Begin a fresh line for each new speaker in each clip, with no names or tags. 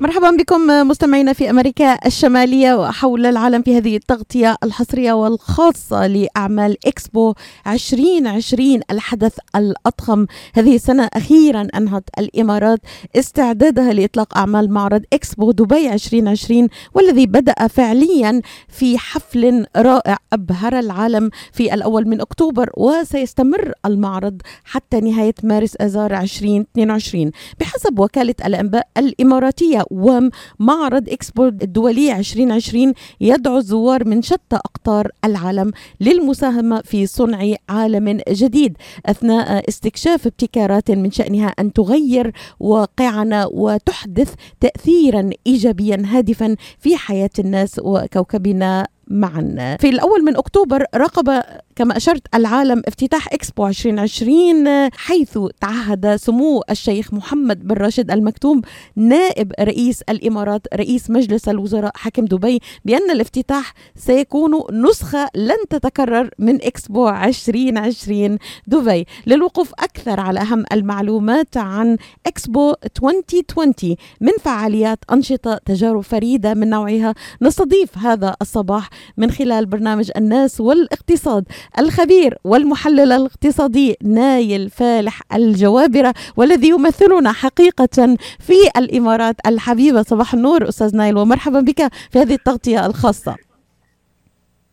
مرحبا بكم مستمعينا في أمريكا الشمالية وحول العالم في هذه التغطية الحصرية والخاصة لأعمال إكسبو 2020 الحدث الأضخم. هذه السنة أخيرا أنهت الإمارات استعدادها لإطلاق أعمال معرض إكسبو دبي 2020 والذي بدأ فعليا في حفل رائع أبهر العالم في الأول من أكتوبر وسيستمر المعرض حتى نهاية مارس آذار 2022 بحسب وكالة الأنباء الإماراتية ومعرض إكسبو الدولي 2020 يدعو الزوار من شتى أقطار العالم للمساهمة في صنع عالم جديد أثناء استكشاف ابتكارات من شأنها أن تغير واقعنا وتحدث تاثيرا ايجابيا هادفا في حياة الناس وكوكبنا معا. في الأول من أكتوبر راقب كما أشرت العالم افتتاح إكسبو 2020 حيث تعهد سمو الشيخ محمد بن راشد المكتوم نائب رئيس الإمارات رئيس مجلس الوزراء حاكم دبي بأن الافتتاح سيكون نسخة لن تتكرر من إكسبو 2020 دبي. للوقوف أكثر على أهم المعلومات عن إكسبو 2020 من فعاليات أنشطة تجارب فريدة من نوعها نستضيف هذا الصباح من خلال برنامج الناس والاقتصاد الخبير والمحلل الاقتصادي نايل فالح الجوابرة والذي يمثلنا حقيقة في الإمارات الحبيبة. صباح النور أستاذ نايل ومرحبا بك في هذه التغطية الخاصة.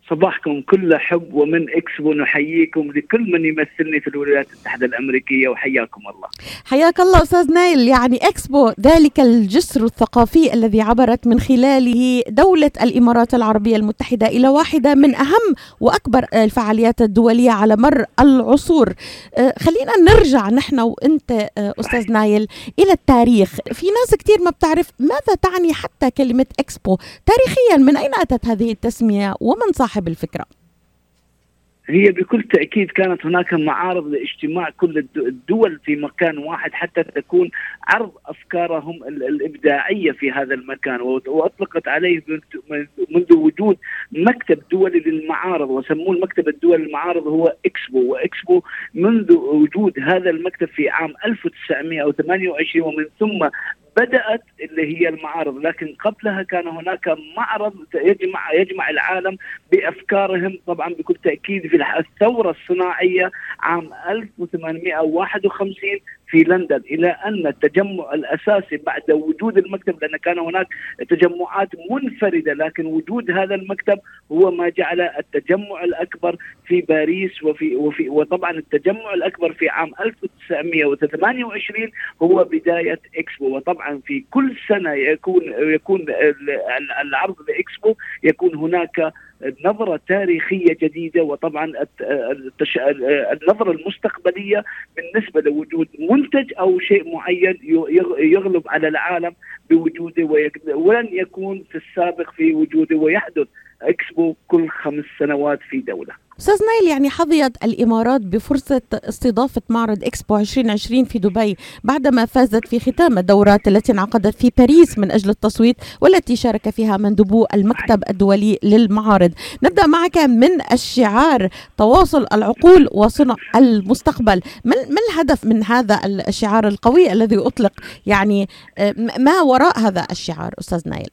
صباحكم كله حب ومن اكسبو نحييكم لكل من يمثلني في الولايات المتحدة الأمريكية وحياكم الله.
حياك الله أستاذ نايل. يعني اكسبو ذلك الجسر الثقافي الذي عبرت من خلاله دولة الإمارات العربية المتحدة إلى واحدة من أهم وأكبر الفعاليات الدولية على مر العصور. آه، خلينا نرجع نحن وأنت آه، أستاذ نايل إلى التاريخ، في ناس كثير ما بتعرف ماذا تعني حتى كلمة اكسبو، تاريخيا من أين أتت هذه التسمية؟ ومن صاحب صاحب الفكرة؟
هي بكل تأكيد كانت هناك معارض لاجتماع كل الدول في مكان واحد حتى تكون عرض أفكارهم الإبداعية في هذا المكان. وأطلقت عليه منذ وجود مكتب دولي للمعارض. وسموه المكتب الدولي للمعارض هو إكسبو. وإكسبو منذ وجود هذا المكتب في عام 1928 ومن ثم بدأت اللي هي المعارض لكن قبلها كان هناك معرض يجمع يجمع العالم بأفكارهم طبعا بكل تأكيد في الثورة الصناعية عام 1851 في لندن إلى أن التجمع الأساسي بعد وجود المكتب لأن كان هناك تجمعات منفردة لكن وجود هذا المكتب هو ما جعل التجمع الأكبر في باريس وفي وفي وطبعا التجمع الأكبر في عام 1928 هو بداية إكسبو. وطبعا في كل سنة يكون يكون العرض الاكسبو يكون هناك نظرة تاريخية جديدة وطبعا النظرة المستقبلية بالنسبة لوجود منتج أو شيء معين يغلب على العالم بوجوده ولن يكون في السابق في وجوده ويحدث إكسبو كل خمس سنوات في دولة
أستاذ نايل يعني حظيت الإمارات بفرصة استضافة معرض إكسبو 2020 في دبي بعدما فازت في ختام الدورات التي انعقدت في باريس من أجل التصويت والتي شارك فيها مندوبو المكتب الدولي للمعارض. نبدأ معك من الشعار تواصل العقول وصنع المستقبل، ما الهدف من هذا الشعار القوي الذي أطلق؟ يعني آه، ما وراء هذا الشعار أستاذ نايل؟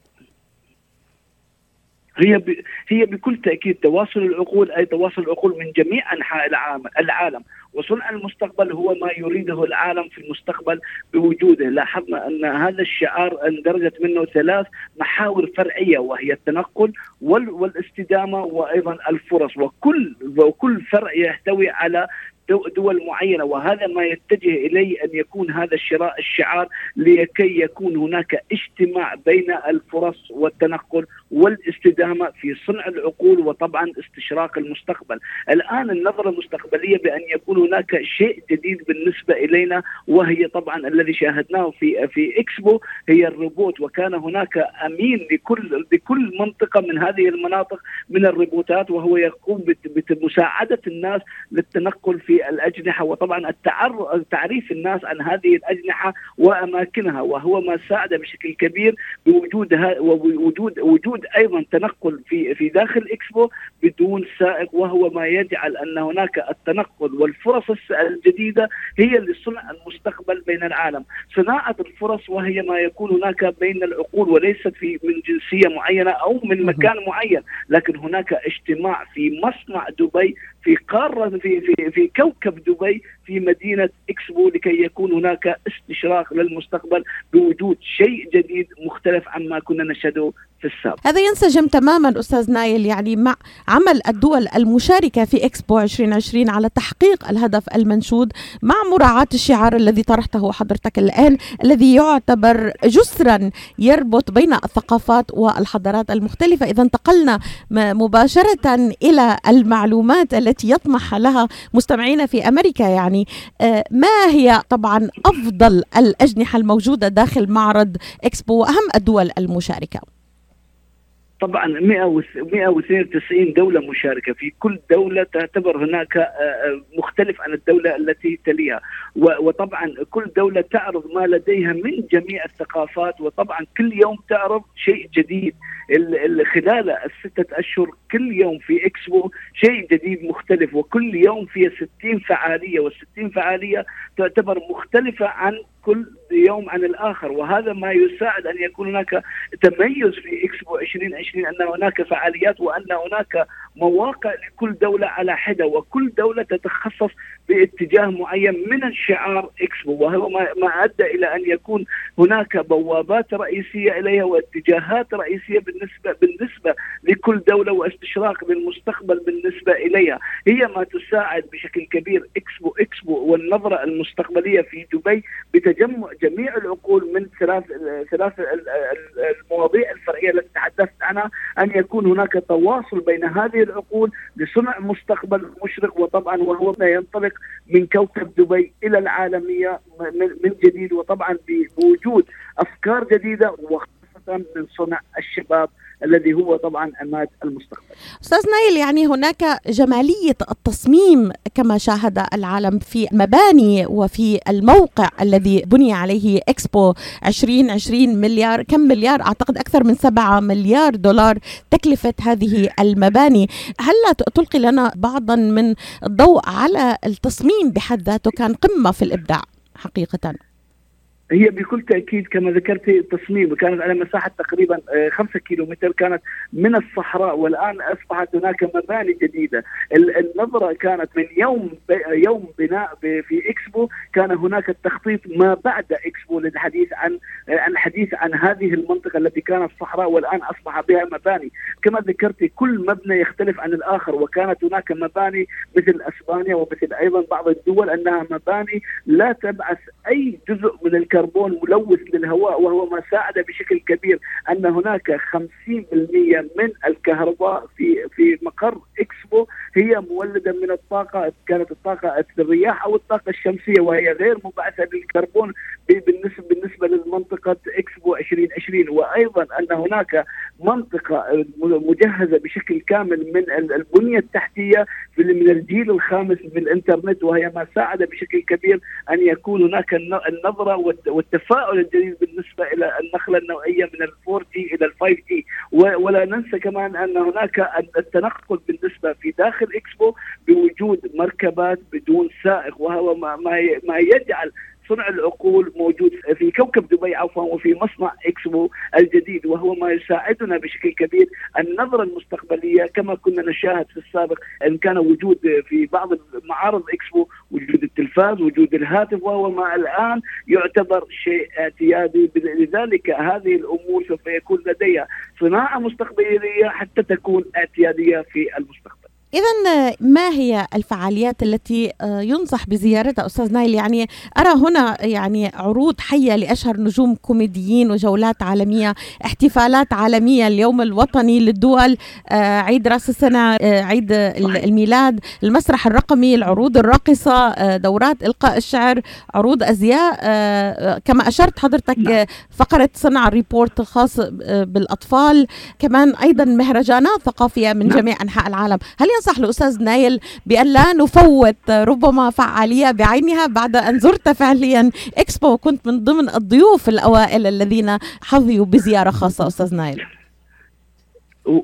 هي ب... هي بكل تأكيد تواصل العقول أي تواصل العقول من جميع أنحاء العالم العالم. وصنع المستقبل هو ما يريده العالم في المستقبل بوجوده. لاحظنا أن هذا الشعار اندرجت منه ثلاث محاور فرعية وهي التنقل وال... والاستدامة وأيضا الفرص. وكل وكل فرع يحتوي على دول معينة وهذا ما يتجه إليه أن يكون هذا الشراء الشعار لكي يكون هناك اجتماع بين الفرص والتنقل والاستدامة في صنع العقول وطبعا استشراق المستقبل. الآن النظرة المستقبلية بأن يكون هناك شيء جديد بالنسبة إلينا وهي طبعا الذي شاهدناه في في إكسبو هي الروبوت وكان هناك أمين لكل لكل منطقة من هذه المناطق من الروبوتات وهو يقوم بمساعده الناس للتنقل في في الأجنحة وطبعا تعريف الناس عن هذه الأجنحة وأماكنها وهو ما ساعد بشكل كبير بوجود وجود وجود أيضا تنقل في في داخل إكسبو بدون سائق وهو ما يجعل أن هناك التنقل والفرص الجديدة هي لصنع المستقبل بين العالم، صناعة الفرص وهي ما يكون هناك بين العقول وليست في من جنسية معينة أو من مكان معين، لكن هناك اجتماع في مصنع دبي في قارة في في في كوكب دبي في مدينة إكسبو لكي يكون هناك استشراق للمستقبل بوجود شيء جديد مختلف عما كنا نشهده في السابق.
هذا ينسجم تماما أستاذ نايل يعني مع عمل الدول المشاركة في إكسبو 2020 على تحقيق الهدف المنشود مع مراعاة الشعار الذي طرحته حضرتك الآن الذي يعتبر جسرا يربط بين الثقافات والحضارات المختلفة. إذا انتقلنا مباشرة إلى المعلومات التي يطمح لها مستمعينا في أمريكا. يعني آه، ما هي طبعا أفضل الأجنحة الموجودة داخل معرض إكسبو وأهم الدول المشاركة؟
طبعا 192 دولة مشاركة. في كل دولة تعتبر هناك آه، آه، مختلف عن الدولة التي تليها. وطبعا كل دولة تعرض ما لديها من جميع الثقافات وطبعا كل يوم تعرض شيء جديد. خلال الستة أشهر كل يوم في إكسبو شيء جديد مختلف وكل يوم فيها 60 فعالية. وال60 فعالية تعتبر مختلفة عن كل يوم عن الآخر وهذا ما يساعد أن يكون هناك تميز في إكسبو 2020 أن هناك فعاليات وأن هناك مواقع لكل دولة على حدة وكل دولة تتخصص باتجاه معين من الشعار إكسبو. وهو ما أدى إلى أن يكون هناك بوابات رئيسية إليها واتجاهات رئيسية بالنسبة بالنسبة لكل دولة واستشراق للمستقبل بالنسبة إليها. هي ما تساعد بشكل كبير اكسبو إكسبو والنظرة المستقبلية في دبي بتجمع جميع العقول من ثلاث ثلاث المواضيع الفرعية التي تحدثت عنها أن يكون هناك تواصل بين هذه العقول لصنع مستقبل مشرق وطبعا وهو ما ينطلق من كوكب دبي إلى العالمية من جديد وطبعا بوجود أفكار جديدة وخاصة من صنع الشباب الذي هو طبعا عماد المستقبل.
أستاذ نايل يعني هناك جمالية التصميم كما شاهد العالم في المباني وفي الموقع الذي بني عليه إكسبو 2020 مليار كم مليار أعتقد أكثر من 7 مليار دولار تكلفة هذه المباني، هل تلقي لنا بعضا من الضوء على التصميم بحد ذاته كان قمة في الإبداع حقيقة؟
هي بكل تأكيد كما ذكرت التصميم كانت على مساحة تقريبا 5 كيلو متر كانت من الصحراء والآن أصبحت هناك مباني جديدة. النظرة كانت من يوم يوم بناء في إكسبو كان هناك التخطيط ما بعد إكسبو للحديث عن الحديث عن هذه المنطقة التي كانت صحراء والآن أصبح بها مباني. كما ذكرت كل مبنى يختلف عن الآخر وكانت هناك مباني مثل أسبانيا ومثل أيضا بعض الدول أنها مباني لا تبعث أي جزء من كربون ملوث للهواء وهو ما ساعد بشكل كبير أن هناك 50% من الكهرباء في في مقر إكسبو هي مولدة من الطاقة كانت الطاقة الرياح أو الطاقة الشمسية وهي غير مبعثة للكربون بالنسبة بالنسبة للمنطقه إكسبو 2020 وأيضا أن هناك منطقة مجهزة بشكل كامل من البنية التحتية من الجيل الخامس من الإنترنت وهي ما ساعد بشكل كبير أن يكون هناك النظرة والتفاؤل الجديد بالنسبة إلى النقله النوعية من ال four G إلى ال five G ولا ننسى كمان أن هناك التنقل بالنسبة في داخل إكسبو بوجود مركبات بدون سائق وهو ما ما يجعل صنع العقول موجود في كوكب دبي عفوا وفي مصنع إكسبو الجديد وهو ما يساعدنا بشكل كبير. النظرة المستقبلية كما كنا نشاهد في السابق إن كان وجود في بعض معارض إكسبو وجود التلفاز وجود الهاتف وهو ما الآن يعتبر شيء اعتيادي. لذلك هذه الأمور سوف يكون لديها صناعة مستقبلية حتى تكون اعتيادية في المستقبل.
إذا ما هي الفعاليات التي آه، ينصح بزيارتها أستاذ نايل يعني أرى هنا يعني عروض حية لأشهر نجوم كوميديين وجولات عالمية احتفالات عالمية اليوم الوطني للدول آه، عيد رأس السنة آه، عيد الميلاد المسرح الرقمي العروض الراقصة دورات إلقاء الشعر عروض أزياء كما أشرت حضرتك نعم. فقرة صنع الروبوت الخاص بالأطفال كمان أيضا مهرجانات ثقافية من نعم. جميع أنحاء العالم هل تنصح الأستاذ نايل بأن لا نفوت ربما فعالية بعينها بعد أن زرت فعليا إكسبو وكنت من ضمن الضيوف الأوائل الذين حظيوا بزيارة خاصة أستاذ نايل.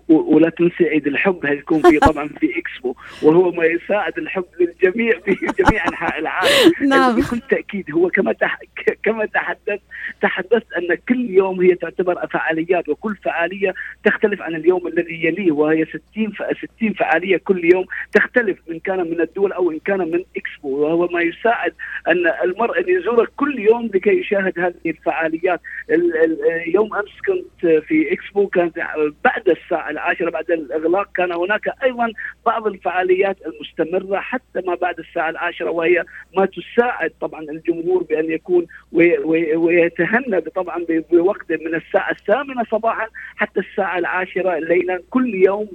ولا تنسي عيد الحب هيكون في طبعا في إكسبو. وهو ما يساعد الحب للجميع في جميع أنحاء العالم. نعم. بكل تأكيد هو كما تح... كما تحدثت تحدثت أن كل يوم هي تعتبر فعاليات وكل فعالية تختلف عن اليوم الذي يليه وهي 60 ف... 60 فعالية كل يوم تختلف إن كان من الدول أو إن كان من إكسبو. وهو ما يساعد أن المرء أن يزورك كل يوم لكي يشاهد هذه الفعاليات. ال... ال... يوم أمس كنت في إكسبو كانت بعد الساعة العاشرة بعد الإغلاق كان هناك أيضا بعض الفعاليات المستمرة حتى ما بعد الساعة العاشرة وهي ما تساعد طبعا الجمهور بأن يكون ويتهنى طبعا بوقت من الساعة الثامنة صباحا حتى الساعة العاشرة ليلا كل يوم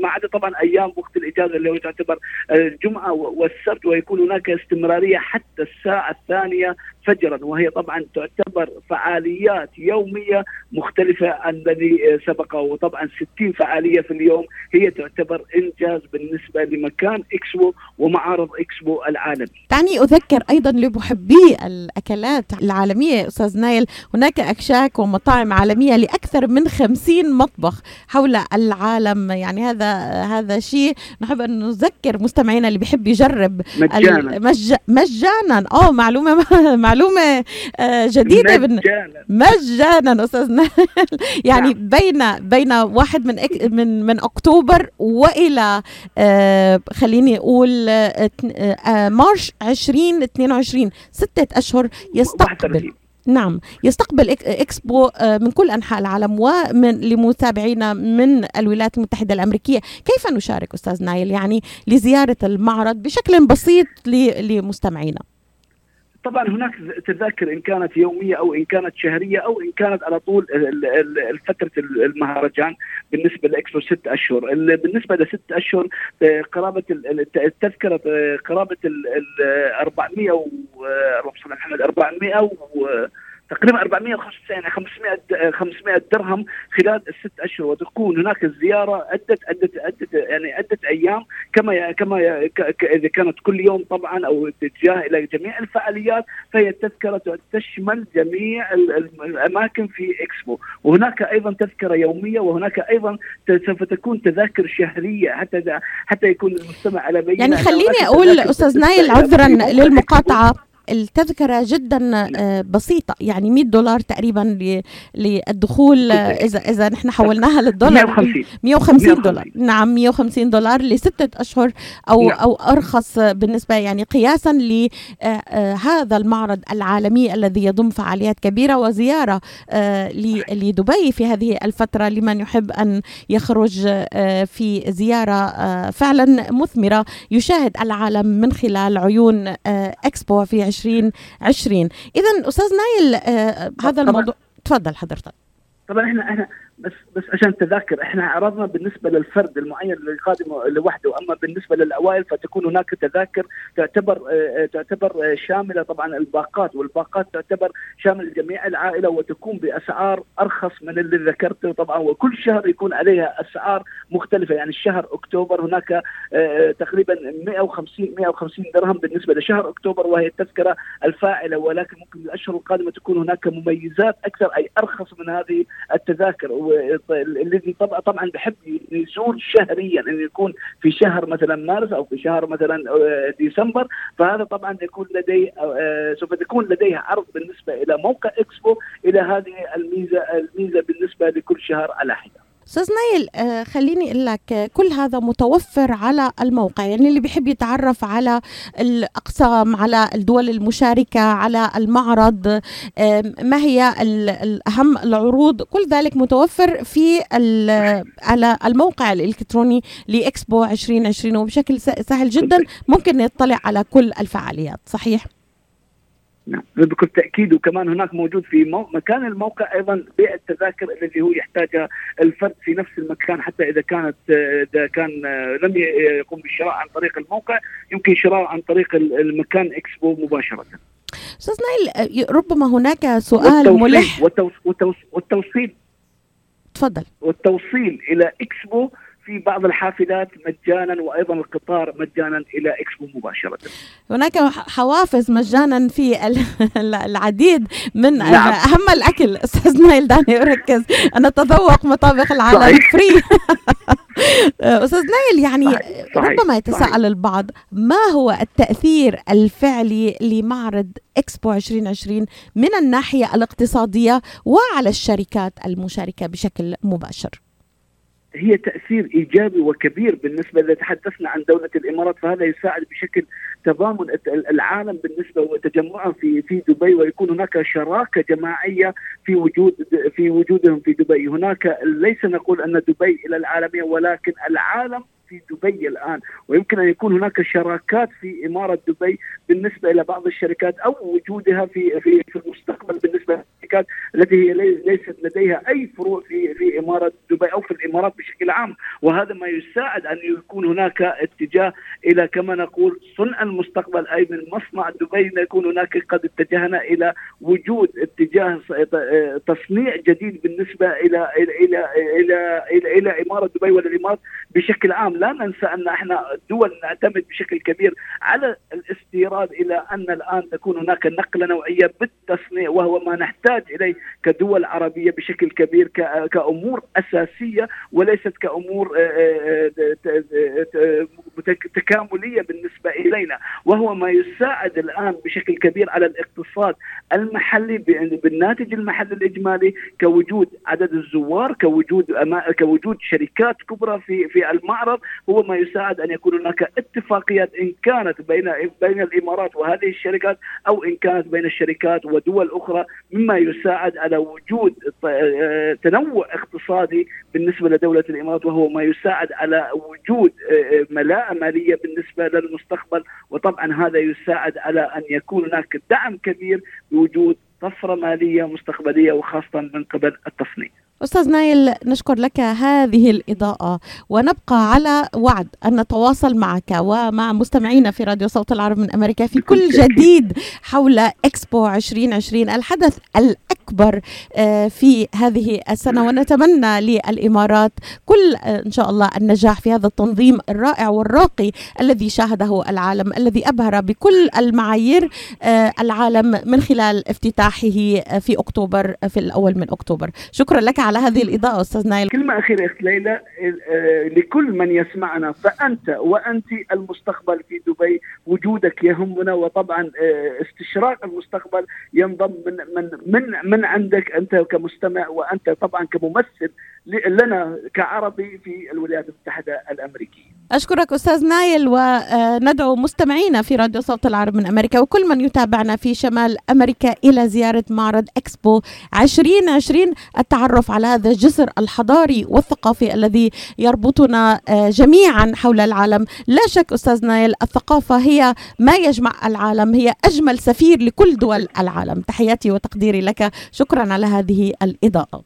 ما عدا طبعا أيام وقت الإجازة اللي هو تعتبر الجمعة والسبت ويكون هناك استمرارية حتى الساعة الثانية فجرا. وهي طبعا تعتبر فعاليات يومية مختلفة عن الذي سبق وطبعا 60 فعالية في اليوم هي تعتبر إنجاز بالنسبة لمكان إكسبو ومعارض إكسبو العالمي.
دعني أذكر أيضا لمحبي الأكلات العالمية أستاذ نايل. هناك أكشاك ومطاعم عالمية لأكثر من 50 مطبخ حول العالم. يعني هذا هذا شيء نحب أن نذكر مستمعينا اللي بيحب يجرب
مجانا.
مج... مجانا. آه معلومة معلومة آه، جديدة
مجانا.
مجانا أستاذ نايل. يعني نعم. بين بين واحد من من من أكتوبر وإلى آه خليني أقول آه آه مارش 2022 ستة أشهر يستقبل. نعم يستقبل إكسبو آه، من كل أنحاء العالم ومن لمتابعينا من الولايات المتحدة الأمريكية، كيف نشارك أستاذ نايل؟ يعني لزيارة المعرض بشكل بسيط لمستمعينا؟
طبعا هناك تذاكر إن كانت يومية أو إن كانت شهرية أو إن كانت على طول فترة المهرجان بالنسبة لاكسبو ست أشهر. بالنسبة لست أشهر قرابة التذكرة قرابة ال 400 و 400 و تقريبا 495 يعني 500 500 درهم خلال الست أشهر. وتكون هناك الزياره عدة عدة عدة يعني عدة أيام كما كما إذا كانت كل يوم طبعا أو اتجاه إلى جميع الفعاليات فهي التذكرة تشمل جميع الأماكن في إكسبو. وهناك أيضا تذكرة يومية وهناك أيضا سوف تكون تذاكر شهرية حتى حتى يكون المستمع على بينة.
يعني خليني أقول أستاذ نايل عذرا للمقاطعة. التذكرة جدا آه، بسيطة يعني 100 دولار تقريبا للدخول آه، إذا إذا نحن حولناها للدولار
150
150 دولار. نعم 150 دولار لستة أشهر أو نعم. أو أرخص بالنسبة يعني قياسا لهذا آه، المعرض العالمي الذي يضم فعاليات كبيرة وزيارة لدبي في هذه الفترة لمن يحب أن يخرج في زيارة فعلا مثمرة يشاهد العالم من خلال عيون إكسبو في 2020 اذا أستاذ نايل آه هذا الموضوع تفضل حضرتك.
طبعا إحنا إحنا بس بس عشان تذاكر إحنا عرضنا بالنسبة للفرد المعين اللي قادم لوحده أما بالنسبة للأوائل فتكون هناك تذاكر تعتبر آه تعتبر شاملة. طبعا الباقات والباقات تعتبر شامل جميع العائلة وتكون بأسعار أرخص من اللي ذكرته طبعا. وكل شهر يكون عليها أسعار مختلفة. يعني الشهر أكتوبر هناك تقريبا 150 150 درهم بالنسبة لشهر أكتوبر وهي التذكرة الفاعلة. ولكن ممكن الأشهر القادمة تكون هناك مميزات أكثر أي أرخص من هذه التذاكر. الذي طبعا طبعا بحب يزور شهريا إنه يكون في شهر مثلا مارس أو في شهر مثلا آه، ديسمبر فهذا طبعا يكون لديه آه، سوف تكون لديه عرض بالنسبة إلى موقع إكسبو إلى هذه الميزه الميزة بالنسبة لكل شهر على حده.
أستاذ نايل آه خليني أقول لك كل هذا متوفر على الموقع يعني اللي بيحب يتعرف على الأقسام على الدول المشاركة على المعرض آه ما هي الأهم العروض كل ذلك متوفر في على الموقع الإلكتروني لإكسبو 2020 وبشكل سهل جدا ممكن نطلع على كل الفعاليات صحيح؟
نعم. بكل تأكيد وكمان هناك موجود في مو... مكان الموقع أيضا بيع التذاكر الذي هو يحتاجها الفرد في نفس المكان حتى إذا كانت إذا كان لم يقوم بالشراء عن طريق الموقع يمكن شراء عن طريق المكان إكسبو مباشرة.
أستاذ نايل ربما هناك سؤال ملح.
والتوصيل, والتوصيل
تفضل.
والتوصيل إلى إكسبو في بعض الحافلات مجانا وأيضا القطار مجانا إلى إكسبو مباشرة.
هناك حوافز مجانا في العديد من نعم. أهم الأكل أستاذ نايل دعني أركز أنا أتذوق مطابخ العالم صحيح. free أستاذ نايل يعني صحيح. صحيح. ربما يتساءل صحيح. البعض ما هو التأثير الفعلي لمعرض إكسبو 2020 من الناحية الاقتصادية وعلى الشركات المشاركة بشكل مباشر؟
هي تأثير إيجابي وكبير بالنسبة إذا تحدثنا عن دولة الإمارات فهذا يساعد بشكل تضامن العالم بالنسبة وتجمعهم في في دبي ويكون هناك شراكة جماعية في وجود في وجودهم في دبي، هناك ليس نقول أن دبي إلى العالمية ولكن العالم في دبي الآن ويمكن أن يكون هناك شراكات في إمارة دبي بالنسبة إلى بعض الشركات أو وجودها في في في المستقبل بالنسبة للشركات التي هي ليست لديها أي فروع في في إمارة دبي أو في الإمارات بشكل عام. وهذا ما يساعد أن يكون هناك اتجاه إلى كما نقول صنع المستقبل أي من مصنع دبي يكون هناك قد اتجهنا إلى وجود اتجاه تصنيع جديد بالنسبة إلى إلى إلى إلى, إلى, إلى إمارة دبي والإمارات بشكل عام. لا ننسى أن إحنا الدول نعتمد بشكل كبير على الاستيراد إلى أن الآن تكون هناك نقلة نوعية بالتصنيع وهو ما نحتاج إليه كدول عربية بشكل كبير كأمور أساسية وليست كأمور آه، آه، تكاملية بالنسبة إلينا. وهو ما يساعد الآن بشكل كبير على الاقتصاد المحلي بالناتج المحلي الإجمالي كوجود عدد الزوار كوجود كوجود شركات كبرى في في المعرض هو ما يساعد أن يكون هناك اتفاقيات إن كانت بين بين الإمارات وهذه الشركات أو إن كانت بين الشركات ودول أخرى مما يساعد على وجود تنوع اقتصادي بالنسبة لدولة الإمارات وهو ما يساعد على وجود ملاءة مالية بالنسبة للمستقبل وطبعا هذا يساعد على أن يكون هناك دعم كبير بوجود طفرة مالية مستقبلية وخاصة من قبل التصنيع.
أستاذ نايل نشكر لك هذه الإضاءة ونبقى على وعد أن نتواصل معك ومع مستمعينا في راديو صوت العرب من أمريكا في كل جديد حول إكسبو 2020 الحدث الأكبر آه، في هذه السنة. ونتمنى للإمارات كل آه، إن شاء الله النجاح في هذا التنظيم الرائع والراقي الذي شاهده العالم الذي أبهر بكل المعايير آه، العالم من خلال افتتاحه في أكتوبر في الأول من أكتوبر. شكرا لك على هذه الإضاءة أستاذ نايل.
كلمة أخيرة أخت ليلى. آه، لكل من يسمعنا فأنت وأنت المستقبل في دبي وجودك يهمنا وطبعا آه، استشراق المستقبل ينضم من من من من عندك أنت كمستمع وأنت طبعا كممثل لنا كعربي في الولايات المتحدة الأمريكية.
أشكرك أستاذ نايل وندعو مستمعينا في راديو صوت العرب من أمريكا وكل من يتابعنا في شمال أمريكا إلى زيارة معرض إكسبو 2020 التعرف على هذا الجسر الحضاري والثقافي الذي يربطنا آه، جميعا حول العالم. لا شك أستاذ نايل الثقافة هي ما يجمع العالم هي أجمل سفير لكل دول العالم. تحياتي وتقديري لك. شكرا على هذه الإضاءة.